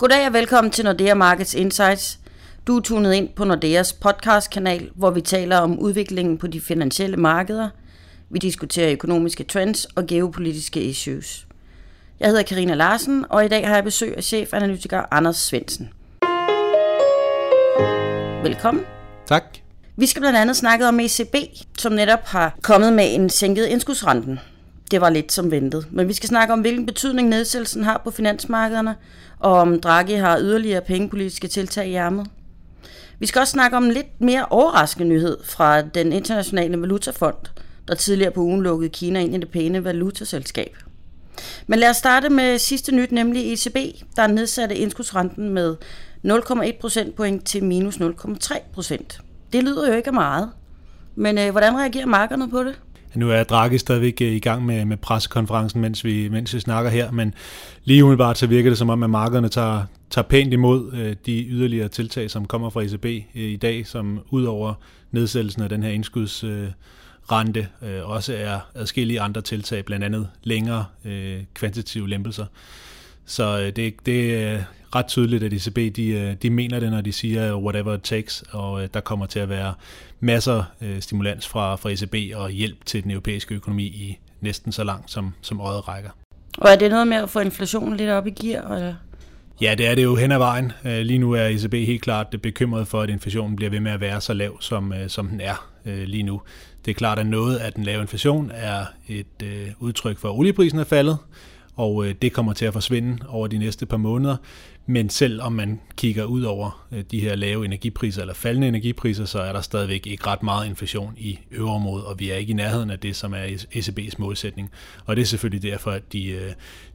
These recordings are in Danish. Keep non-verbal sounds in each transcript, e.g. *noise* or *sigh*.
Goddag og velkommen til Nordea Markets Insights. Du er tunet ind på Nordeas podcastkanal, hvor vi taler om udviklingen på de finansielle markeder. Vi diskuterer økonomiske trends og geopolitiske issues. Jeg hedder Karina Larsen, og i dag har jeg besøg af chefanalytiker Anders Svensen. Velkommen. Tak. Vi skal blandt andet snakke om ECB, som netop har kommet med en sænket indskudsrenten. Det var lidt som ventet. Men vi skal snakke om, hvilken betydning nedsættelsen har på finansmarkederne, og om Draghi har yderligere pengepolitiske tiltag i ærmet. Vi skal også snakke om en lidt mere overraskende nyhed fra den internationale valutafond, der tidligere på ugen lukkede Kina ind i det pæne valutaselskab. Men lad os starte med sidste nyt, nemlig ECB, der nedsatte indskudsrenten med 0,1 procentpoint til minus 0,3 procent. Det lyder jo ikke meget. Men øh, hvordan reagerer markederne på det? Nu er Draghi stadigvæk øh, i gang med, med pressekonferencen, mens vi, mens vi snakker her, men lige umiddelbart så virker det som om, at markederne tager, tager pænt imod øh, de yderligere tiltag, som kommer fra ECB øh, i dag, som ud over nedsættelsen af den her indskudsrente, øh, også er adskillige andre tiltag, blandt andet længere øh, kvantitative lempelser. Så øh, det, det er ret tydeligt, at ECB de, øh, de mener det, når de siger whatever it takes, og øh, der kommer til at være masser øh, stimulans fra, fra ECB og hjælp til den europæiske økonomi i næsten så langt, som, som øjet rækker. Og er det noget med at få inflationen lidt op i gear? Eller? Ja, det er det jo hen ad vejen. Lige nu er ECB helt klart bekymret for, at inflationen bliver ved med at være så lav, som, som den er lige nu. Det er klart, at noget af den lave inflation er et udtryk for, at olieprisen er faldet, og øh, det kommer til at forsvinde over de næste par måneder. Men selv om man kigger ud over øh, de her lave energipriser eller faldende energipriser, så er der stadigvæk ikke ret meget inflation i øverområdet, og vi er ikke i nærheden af det, som er ECB's målsætning. Og det er selvfølgelig derfor, at de, øh,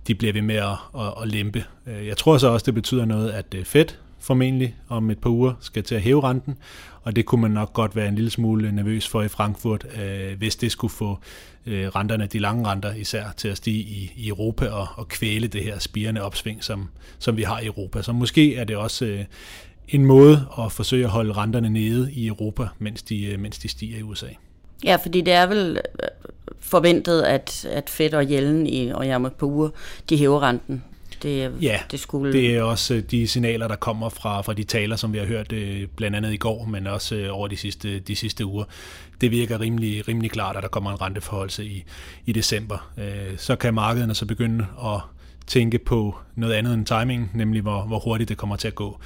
de bliver ved med at, at, at lempe. Øh, jeg tror så også, det betyder noget, at øh, Fed formentlig om et par uger skal til at hæve renten, og det kunne man nok godt være en lille smule nervøs for i Frankfurt, øh, hvis det skulle få øh, renterne, de lange renter især, til at stige i, i Europa og, og kvæle det her spirende opsving, som, som vi har i Europa. Så måske er det også øh, en måde at forsøge at holde renterne nede i Europa, mens de, øh, mens de stiger i USA. Ja, fordi det er vel øh, forventet, at, at Fed og Jellen i, og jeg på uger, de hæver renten det, ja, det, skulle... det er også øh, de signaler, der kommer fra, fra de taler, som vi har hørt øh, blandt andet i går, men også øh, over de sidste, de sidste uger. Det virker rimelig, rimelig klart, at der kommer en renteforholdelse i, i december. Så kan markederne så begynde at tænke på noget andet end timing, nemlig hvor, hvor hurtigt det kommer til at gå.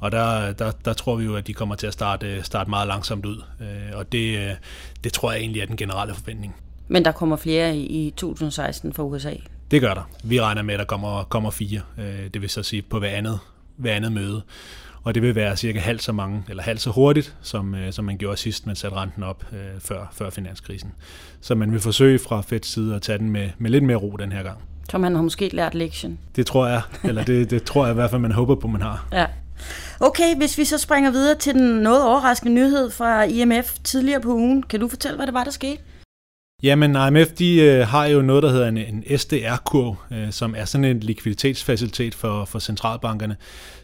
Og der, der, der tror vi jo, at de kommer til at starte, starte meget langsomt ud. Og det, det tror jeg egentlig er den generelle forventning. Men der kommer flere i 2016 fra USA? Det gør der. Vi regner med, at der kommer, kommer fire. Øh, det vil så sige på hver andet, hver andet møde. Og det vil være cirka halvt så mange, eller halvt så hurtigt, som, øh, som man gjorde sidst, man satte renten op øh, før, før finanskrisen. Så man vil forsøge fra Feds side at tage den med, med lidt mere ro den her gang. Så man har måske lært lektion. Det tror jeg, eller det, det tror jeg i hvert fald, man håber på, man har. Ja. Okay, hvis vi så springer videre til den noget overraskende nyhed fra IMF tidligere på ugen. Kan du fortælle, hvad det var, der skete? Jamen, IMF de, øh, har jo noget, der hedder en, en SDR-kurv, øh, som er sådan en likviditetsfacilitet for, for centralbankerne,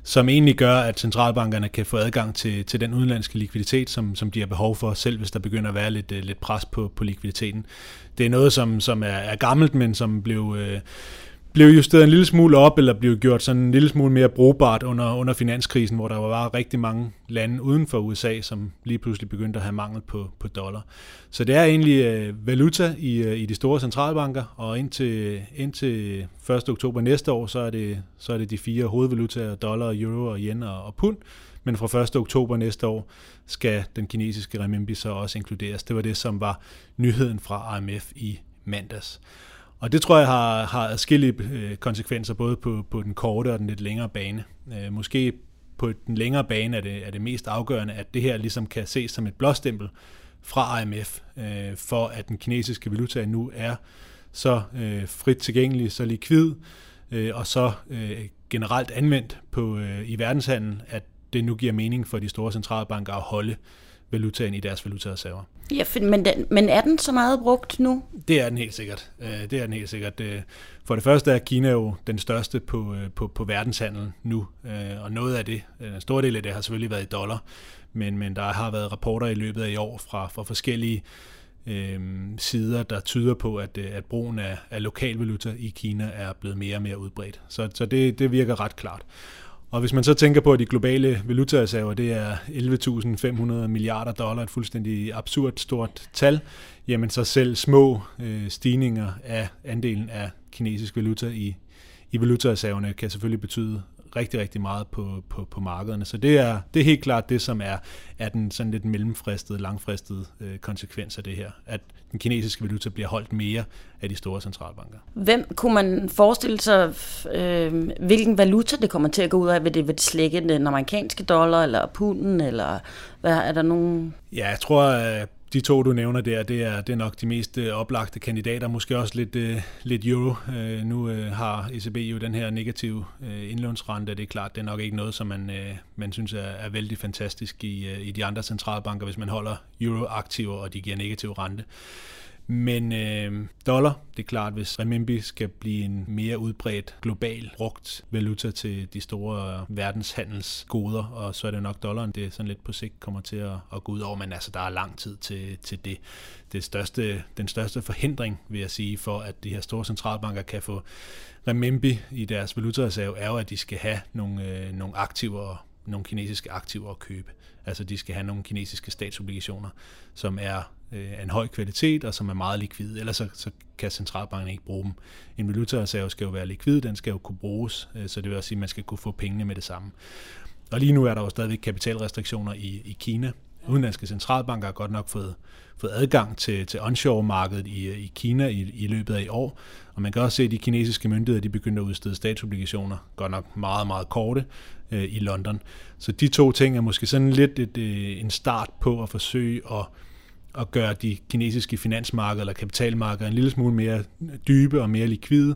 som egentlig gør, at centralbankerne kan få adgang til, til den udenlandske likviditet, som, som de har behov for, selv hvis der begynder at være lidt, øh, lidt pres på, på likviditeten. Det er noget, som, som er, er gammelt, men som blev... Øh, blev justeret en lille smule op, eller blev gjort sådan en lille smule mere brugbart under, under finanskrisen, hvor der var rigtig mange lande uden for USA, som lige pludselig begyndte at have mangel på, på dollar. Så det er egentlig øh, valuta i, øh, i de store centralbanker, og indtil, indtil 1. oktober næste år, så er det, så er det de fire hovedvalutaer, dollar, euro og yen og, og pund. Men fra 1. oktober næste år skal den kinesiske renminbi så også inkluderes. Det var det, som var nyheden fra IMF i mandags. Og det tror jeg har, har adskillige øh, konsekvenser, både på, på den korte og den lidt længere bane. Øh, måske på den længere bane er det, er det mest afgørende, at det her ligesom kan ses som et blåstempel fra IMF, øh, for at den kinesiske valuta nu er så øh, frit tilgængelig, så likvid, øh, og så øh, generelt anvendt på, øh, i verdenshandlen, at det nu giver mening for de store centralbanker at holde valutaen i deres valutareserver. Ja, men, den, men er den så meget brugt nu? Det er den helt sikkert. Øh, det er den helt sikkert. Øh, for det første er Kina jo den største på, øh, på, på verdenshandlen nu, og noget af det, en stor del af det har selvfølgelig været i dollar, men, men der har været rapporter i løbet af i år fra, fra forskellige øh, sider, der tyder på, at, at brugen af, af lokal valuta i Kina er blevet mere og mere udbredt. Så, så det, det virker ret klart. Og hvis man så tænker på, at de globale valutareserver, det er 11.500 milliarder dollar, et fuldstændig absurd stort tal, jamen så selv små øh, stigninger af andelen af kinesisk valuta i, i valutareserverne kan selvfølgelig betyde rigtig, rigtig meget på, på, på markederne. Så det er, det er helt klart det, som er, er den sådan lidt mellemfristede, langfristede øh, konsekvens af det her. At den kinesiske valuta bliver holdt mere af de store centralbanker. Hvem kunne man forestille sig, øh, hvilken valuta det kommer til at gå ud af? Vil det, vil det slække den amerikanske dollar, eller punden, eller hvad, er der nogen... Ja, jeg tror, at de to, du nævner der, det er, det er nok de mest øh, oplagte kandidater. Måske også lidt, øh, lidt euro. Øh, nu øh, har ECB jo den her negative indlånsrente. Det er klart, det er nok ikke noget, som man, uh, man synes er, er vældig fantastisk i, i de andre centralbanker, hvis man holder euro-aktiver, og de giver negativ rente. Men øh, dollar, det er klart, hvis renminbi skal blive en mere udbredt global brugt valuta til de store verdenshandelsgoder, og så er det nok dollaren, det sådan lidt på sigt kommer til at, at gå ud over, men altså der er lang tid til, til det. det største, den største forhindring, vil jeg sige, for at de her store centralbanker kan få renminbi i deres valutareserve, er jo, at de skal have nogle, øh, nogle aktiver nogle kinesiske aktiver at købe. Altså de skal have nogle kinesiske statsobligationer, som er øh, en høj kvalitet og som er meget likvide, ellers så, så kan centralbanken ikke bruge dem. En valutareserve skal jo være likvid, den skal jo kunne bruges, øh, så det vil også sige, at man skal kunne få pengene med det samme. Og lige nu er der jo stadigvæk kapitalrestriktioner i, i Kina. Udenlandske centralbanker har godt nok fået, fået adgang til, til onshore-markedet i, i Kina i, i løbet af i år. Og man kan også se, at de kinesiske myndigheder de begynder at udstede statsobligationer, godt nok meget, meget korte, øh, i London. Så de to ting er måske sådan lidt et, øh, en start på at forsøge at at gøre de kinesiske finansmarkeder eller kapitalmarkeder en lille smule mere dybe og mere likvide,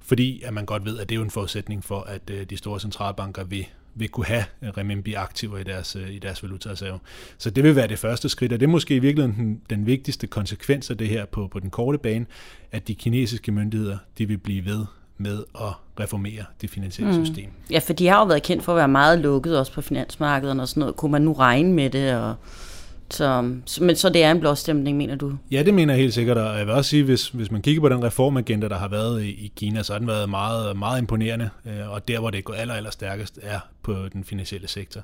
fordi at man godt ved, at det er jo en forudsætning for, at øh, de store centralbanker vil, vil kunne have renminbi-aktiver i deres, øh, i deres valutareserve. Så det vil være det første skridt, og det er måske i virkeligheden den, den vigtigste konsekvens af det her på, på den korte bane, at de kinesiske myndigheder de vil blive ved med at reformere det finansielle mm. system. Ja, for de har jo været kendt for at være meget lukket også på finansmarkederne og sådan noget. Kunne man nu regne med det? Og så, men så det er en blåstemning, mener du? Ja, det mener jeg helt sikkert, og jeg vil også sige, hvis, hvis man kigger på den reformagenda, der har været i, i Kina, så har den været meget, meget imponerende, øh, og der, hvor det er gået aller, aller stærkest, er på den finansielle sektor.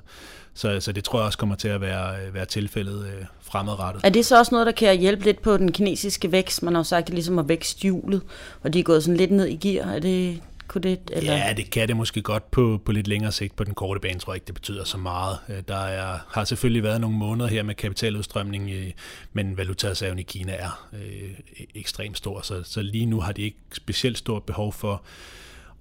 Så, så det tror jeg også kommer til at være, være tilfældet øh, fremadrettet. Er det så også noget, der kan hjælpe lidt på den kinesiske vækst? Man har jo sagt, det ligesom at vækst hjulet, og de er gået sådan lidt ned i gear. Er det, kunne det? Eller? Ja, det kan det måske godt på, på lidt længere sigt. På den korte bane tror jeg ikke, det betyder så meget. Øh, der er, har selvfølgelig været nogle måneder her med kapitaludstrømning, øh, men valutareserven i Kina er øh, e- ekstremt stor, så, så lige nu har de ikke specielt stort behov for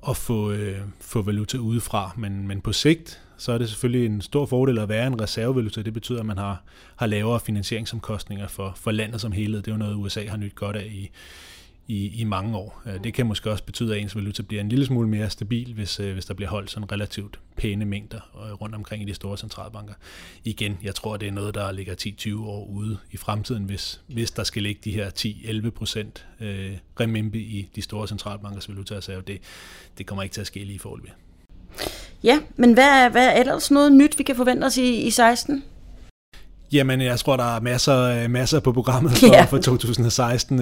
at få, øh, få valuta udefra, men, men på sigt, så er det selvfølgelig en stor fordel at være en reservevaluta. Det betyder, at man har, har lavere finansieringsomkostninger for, for landet som helhed. Det er jo noget, USA har nyt godt af i, i, i mange år. Øh, det kan måske også betyde, at ens valuta bliver en lille smule mere stabil, hvis, øh, hvis der bliver holdt sådan relativt pæne mængder øh, rundt omkring i de store centralbanker. Igen, jeg tror, det er noget, der ligger 10-20 år ude i fremtiden, hvis, hvis der skal ligge de her 10-11 procent øh, remimbi i de store centralbankers valutareserve. Det, det kommer ikke til at ske lige foreløbig. Ja, men hvad er, hvad er ellers noget nyt, vi kan forvente os i, i 16? Jamen, jeg tror, der er masser, øh, masser på programmet *laughs* for, yeah. for 2016.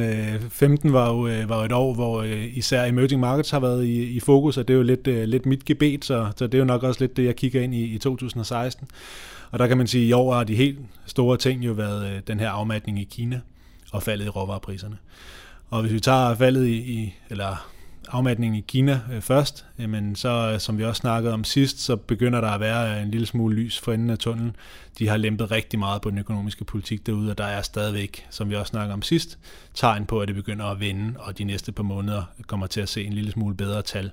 15 var jo, øh, var jo et år, hvor øh, især emerging markets har været i, i fokus, og det er jo lidt, lidt mit gebet, så, så det er jo nok også lidt det, jeg kigger ind i, i 2016. Og der kan man sige, at i år har de helt store ting jo været den her afmatning i Kina og faldet i råvarepriserne. Og hvis vi tager faldet i, i eller afmatningen i Kina øh, først, men så, øh, som vi også snakkede om sidst, så begynder der at være øh, en lille smule lys for enden af tunnelen. De har lempet rigtig meget på den økonomiske politik derude, og der er stadigvæk, som vi også snakkede om sidst, tegn på, at det begynder at vende, og de næste par måneder kommer til at se en lille smule bedre tal.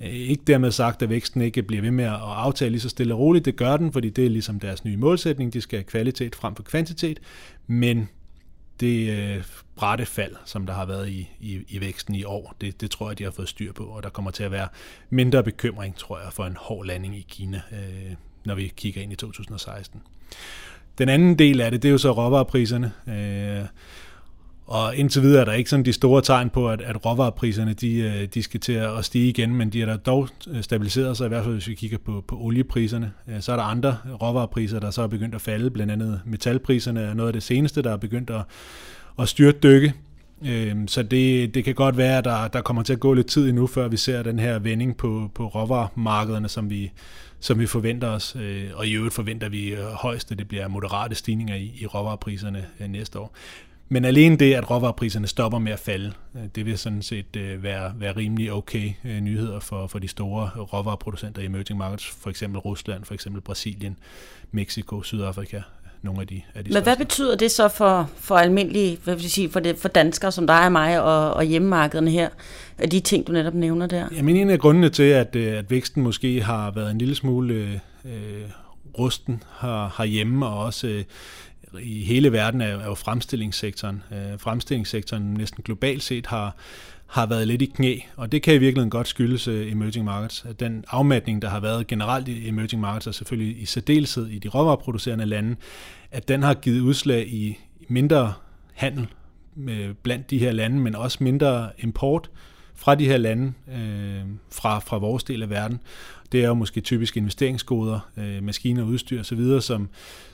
Ikke dermed sagt, at væksten ikke bliver ved med at aftale lige så stille og roligt. Det gør den, fordi det er ligesom deres nye målsætning. De skal have kvalitet frem for kvantitet. Men det øh, bratte fald, som der har været i, i, i væksten i år, det, det tror jeg, de har fået styr på, og der kommer til at være mindre bekymring, tror jeg, for en hård landing i Kina, øh, når vi kigger ind i 2016. Den anden del af det, det er jo så råvarepriserne. Øh, og indtil videre er der ikke sådan de store tegn på, at, at råvarepriserne de, øh, de skal til at stige igen, men de er der dog øh, stabiliseret sig, i hvert fald hvis vi kigger på, på oliepriserne. Øh, så er der andre råvarepriser, der så er begyndt at falde, blandt andet metalpriserne er noget af det seneste, der er begyndt at, at styrte dykke. Øhm, så det, det kan godt være, at der, der kommer til at gå lidt tid endnu, før vi ser den her vending på, på råvaremarkederne, som vi, som vi forventer os. Og i øvrigt forventer vi højst, at det bliver moderate stigninger i, i råvarepriserne næste år. Men alene det, at råvarepriserne stopper med at falde, det vil sådan set være, være rimelig okay nyheder for, for de store råvareproducenter i emerging markets, for eksempel Rusland, for eksempel Brasilien, Mexico, Sydafrika, nogle af de, af de Men hvad betyder det så for, for almindelige, hvad vil jeg sige, for, det, for danskere som dig og mig og, og hjemmemarkederne her, af de ting, du netop nævner der? Jamen en af grundene til, at, øh, at væksten måske har været en lille smule øh, rusten her, herhjemme, og også øh, i hele verden er, er jo fremstillingssektoren. Øh, fremstillingssektoren næsten globalt set har, har været lidt i knæ, og det kan i virkeligheden godt skyldes uh, emerging markets. Den afmatning, der har været generelt i emerging markets, og selvfølgelig i særdeleshed i de råvareproducerende lande, at den har givet udslag i mindre handel med, blandt de her lande, men også mindre import fra de her lande, øh, fra, fra vores del af verden. Det er jo måske typisk investeringsgoder, øh, maskiner, udstyr osv., som,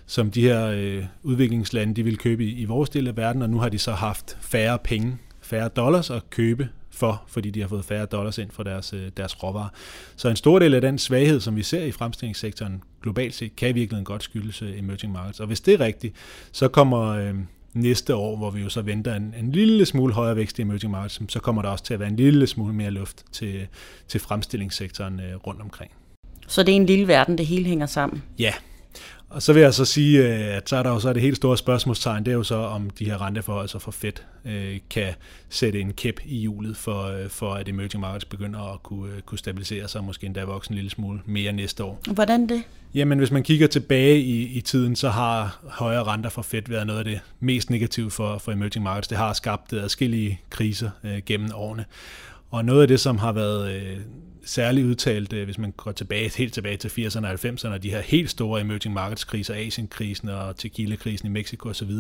som de her øh, udviklingslande de vil købe i, i vores del af verden, og nu har de så haft færre penge færre dollars at købe for, fordi de har fået færre dollars ind for deres, øh, deres råvarer. Så en stor del af den svaghed, som vi ser i fremstillingssektoren globalt set, kan i virkeligheden godt skyldes øh, emerging markets. Og hvis det er rigtigt, så kommer øh, næste år, hvor vi jo så venter en, en lille smule højere vækst i emerging markets, så kommer der også til at være en lille smule mere luft til, til fremstillingssektoren øh, rundt omkring. Så det er en lille verden, det hele hænger sammen? Ja, og så vil jeg så sige, øh, at så er der jo så det helt store spørgsmålstegn, det er jo så, om de her renteforhold så for Fed øh, kan sætte en kæp i hjulet for, øh, for at emerging markets begynder at kunne, kunne stabilisere sig, og måske endda vokse en lille smule mere næste år. Hvordan det? Jamen, hvis man kigger tilbage i, i tiden, så har højere renter for Fed været noget af det mest negative for, for emerging markets. Det har skabt adskillige kriser øh, gennem årene. Og noget af det, som har været øh, særligt udtalt, øh, hvis man går tilbage, helt tilbage til 80'erne og 90'erne, de her helt store emerging markets kriser, Asienkrisen og tequila-krisen i Mexico osv.,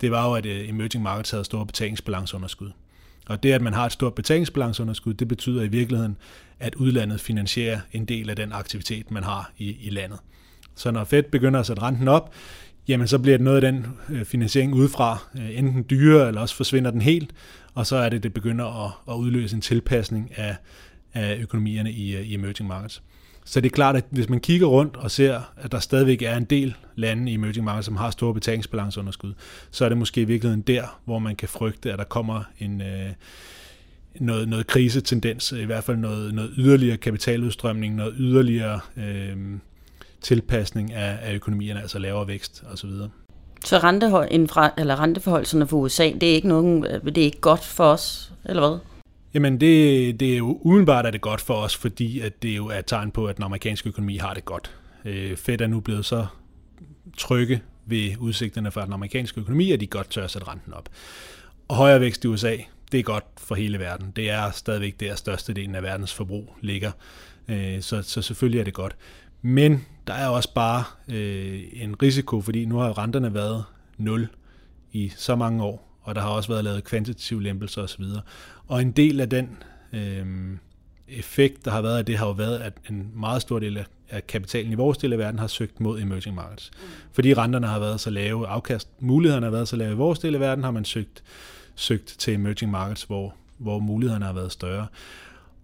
det var jo, at øh, emerging markets havde store betalingsbalanceunderskud. Og det, at man har et stort betalingsbalanceunderskud, det betyder i virkeligheden, at udlandet finansierer en del af den aktivitet, man har i, i landet. Så når Fed begynder at sætte renten op, jamen så bliver det noget af den øh, finansiering udefra, enten dyrere, eller også forsvinder den helt, og så er det, det begynder at, at udløse en tilpasning af af økonomierne i, øh, i emerging markets. Så det er klart, at hvis man kigger rundt og ser, at der stadigvæk er en del lande i emerging markets, som har store betalingsbalanceunderskud, så er det måske i virkeligheden der, hvor man kan frygte, at der kommer en, øh, noget, noget krisetendens, i hvert fald noget, noget yderligere kapitaludstrømning, noget yderligere øh, tilpasning af, af økonomierne, altså lavere vækst osv. Så rentehold, eller renteforholdene for USA, det er ikke nogen, øh, det er ikke godt for os, eller hvad? Jamen det, det er jo udenbart er det godt for os, fordi at det jo er et tegn på, at den amerikanske økonomi har det godt. Øh, Fed er nu blevet så trygge ved udsigterne for den amerikanske økonomi, at de godt tør at sætte renten op. Og højere vækst i USA, det er godt for hele verden. Det er stadigvæk der størstedelen af verdens forbrug ligger. Øh, så, så selvfølgelig er det godt. Men der er også bare øh, en risiko, fordi nu har renterne været 0 i så mange år, og der har også været lavet kvantitative lempelser osv. Og en del af den øh, effekt, der har været af det, har jo været, at en meget stor del af kapitalen i vores del af verden har søgt mod emerging markets. Mm. Fordi renterne har været så lave, afkast, mulighederne har været så lave i vores del af verden, har man søgt, søgt til emerging markets, hvor, hvor mulighederne har været større.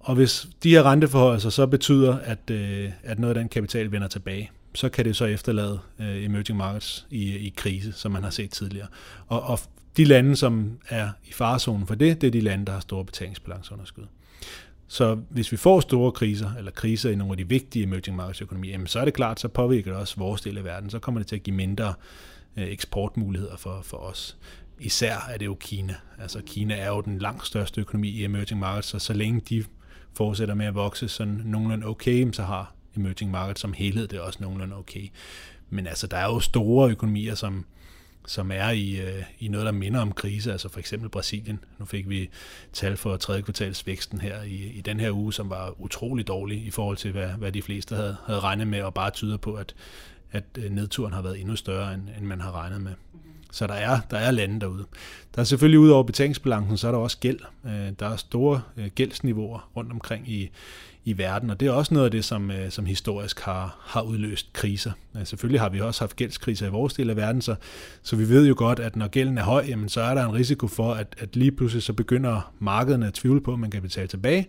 Og hvis de her renteforhold så betyder, at, øh, at noget af den kapital vender tilbage, så kan det så efterlade øh, emerging markets i, i krise, som man har set tidligere. Og, og de lande, som er i farezonen for det, det er de lande, der har store betalingsbalanceunderskud. Så hvis vi får store kriser, eller kriser i nogle af de vigtige emerging markets økonomier, så er det klart, så påvirker det også vores del af verden. Så kommer det til at give mindre øh, eksportmuligheder for, for os. Især er det jo Kina. Altså Kina er jo den langt største økonomi i emerging markets, så så længe de fortsætter med at vokse sådan nogenlunde okay, så har emerging markets som helhed det også nogenlunde okay. Men altså, der er jo store økonomier, som som er i, øh, i noget, der minder om krise, altså for eksempel Brasilien. Nu fik vi tal for tredje kvartals væksten her i, i den her uge, som var utrolig dårlig i forhold til, hvad, hvad de fleste havde, havde regnet med, og bare tyder på, at, at øh, nedturen har været endnu større, end, end man har regnet med. Så der er, der er lande derude. Der er selvfølgelig ud over betalingsbalancen, så er der også gæld. Øh, der er store øh, gældsniveauer rundt omkring i, i verden, og det er også noget af det, som, øh, som historisk har, har udløst kriser. Selvfølgelig har vi også haft gældskriser i vores del af verden, så, så vi ved jo godt, at når gælden er høj, jamen, så er der en risiko for, at, at lige pludselig så begynder markederne at tvivle på, at man kan betale tilbage,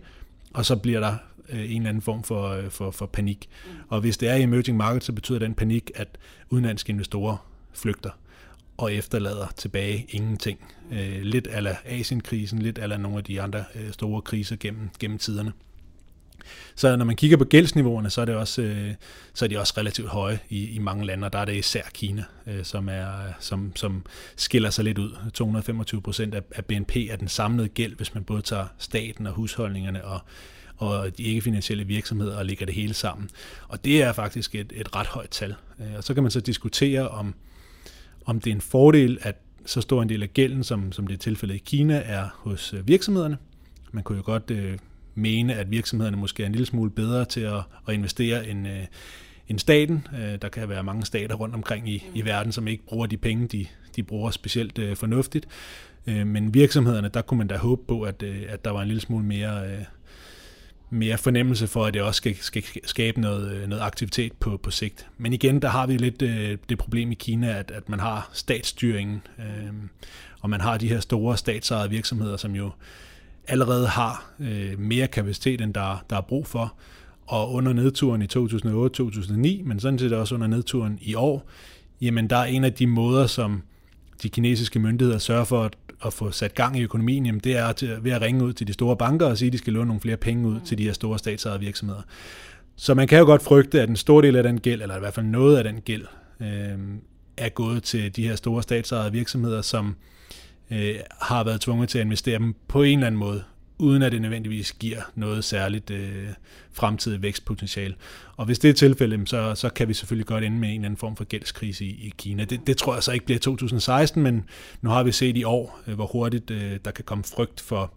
og så bliver der en eller anden form for, for, for panik. Og hvis det er i emerging markets, så betyder den panik, at udenlandske investorer flygter og efterlader tilbage ingenting. Øh, lidt ala Asienkrisen, lidt ala nogle af de andre øh, store kriser gennem, gennem tiderne. Så når man kigger på gældsniveauerne, så er, det også, øh, så er de også relativt høje i, i mange lande, og der er det især Kina, øh, som, er, som, som skiller sig lidt ud. 225 procent af, af BNP er den samlede gæld, hvis man både tager staten og husholdningerne og, og de ikke-finansielle virksomheder og lægger det hele sammen. Og det er faktisk et, et ret højt tal. Øh, og så kan man så diskutere, om, om det er en fordel, at så stor en del af gælden, som, som det er tilfældet i Kina, er hos øh, virksomhederne. Man kunne jo godt øh, mene, at virksomhederne måske er en lille smule bedre til at, at investere end, øh, end staten. Øh, der kan være mange stater rundt omkring i, i verden, som ikke bruger de penge, de, de bruger specielt øh, fornuftigt. Øh, men virksomhederne, der kunne man da håbe på, at, øh, at der var en lille smule mere... Øh, mere fornemmelse for, at det også skal, skal skabe noget, øh, noget aktivitet på, på sigt. Men igen, der har vi lidt øh, det problem i Kina, at, at man har statsstyringen, øh, og man har de her store statsejede virksomheder, som jo allerede har øh, mere kapacitet, end der, der er brug for. Og under nedturen i 2008-2009, men sådan set også under nedturen i år, jamen der er en af de måder, som de kinesiske myndigheder sørger for at at få sat gang i økonomien, jamen det er til, ved at ringe ud til de store banker og sige, at de skal låne nogle flere penge ud til de her store statsejede virksomheder. Så man kan jo godt frygte, at en stor del af den gæld, eller i hvert fald noget af den gæld, øh, er gået til de her store statsejede virksomheder, som øh, har været tvunget til at investere dem på en eller anden måde uden at det nødvendigvis giver noget særligt øh, fremtidigt vækstpotentiale. Og hvis det er tilfældet, så, så kan vi selvfølgelig godt ende med en eller anden form for gældskrise i, i Kina. Det, det tror jeg så ikke bliver 2016, men nu har vi set i år, øh, hvor hurtigt øh, der kan komme frygt for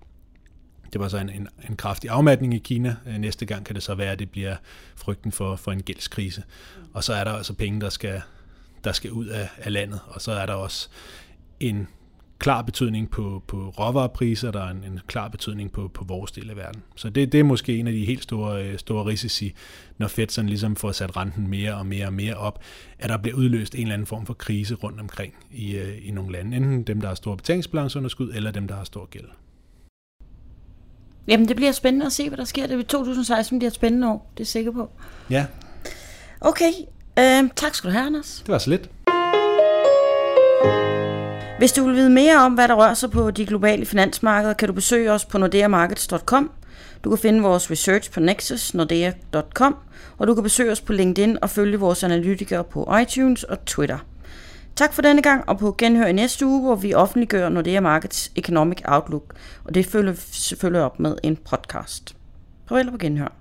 det var så en, en, en kraftig afmatning i Kina. Øh, næste gang kan det så være, at det bliver frygten for, for en gældskrise. Og så er der altså penge, der skal, der skal ud af, af landet. Og så er der også en klar betydning på, på råvarepriser, der er en, en klar betydning på, på vores del af verden. Så det, det er måske en af de helt store, øh, store risici, når Fed sådan ligesom får sat renten mere og mere og mere op, at der bliver udløst en eller anden form for krise rundt omkring i, øh, i nogle lande. Enten dem, der har store betalingsbalanceunderskud, eller dem, der har stor gæld. Jamen, det bliver spændende at se, hvad der sker. Det 2016 bliver et spændende år, det er sikker på. Ja. Okay, øh, tak skal du have, Anders. Det var så lidt. Hvis du vil vide mere om, hvad der rører sig på de globale finansmarkeder, kan du besøge os på nordeamarkets.com. Du kan finde vores research på nexusnordea.com, og du kan besøge os på LinkedIn og følge vores analytikere på iTunes og Twitter. Tak for denne gang, og på genhør i næste uge, hvor vi offentliggør Nordea Markets Economic Outlook, og det følger selvfølgelig op med en podcast. Farvel på genhør.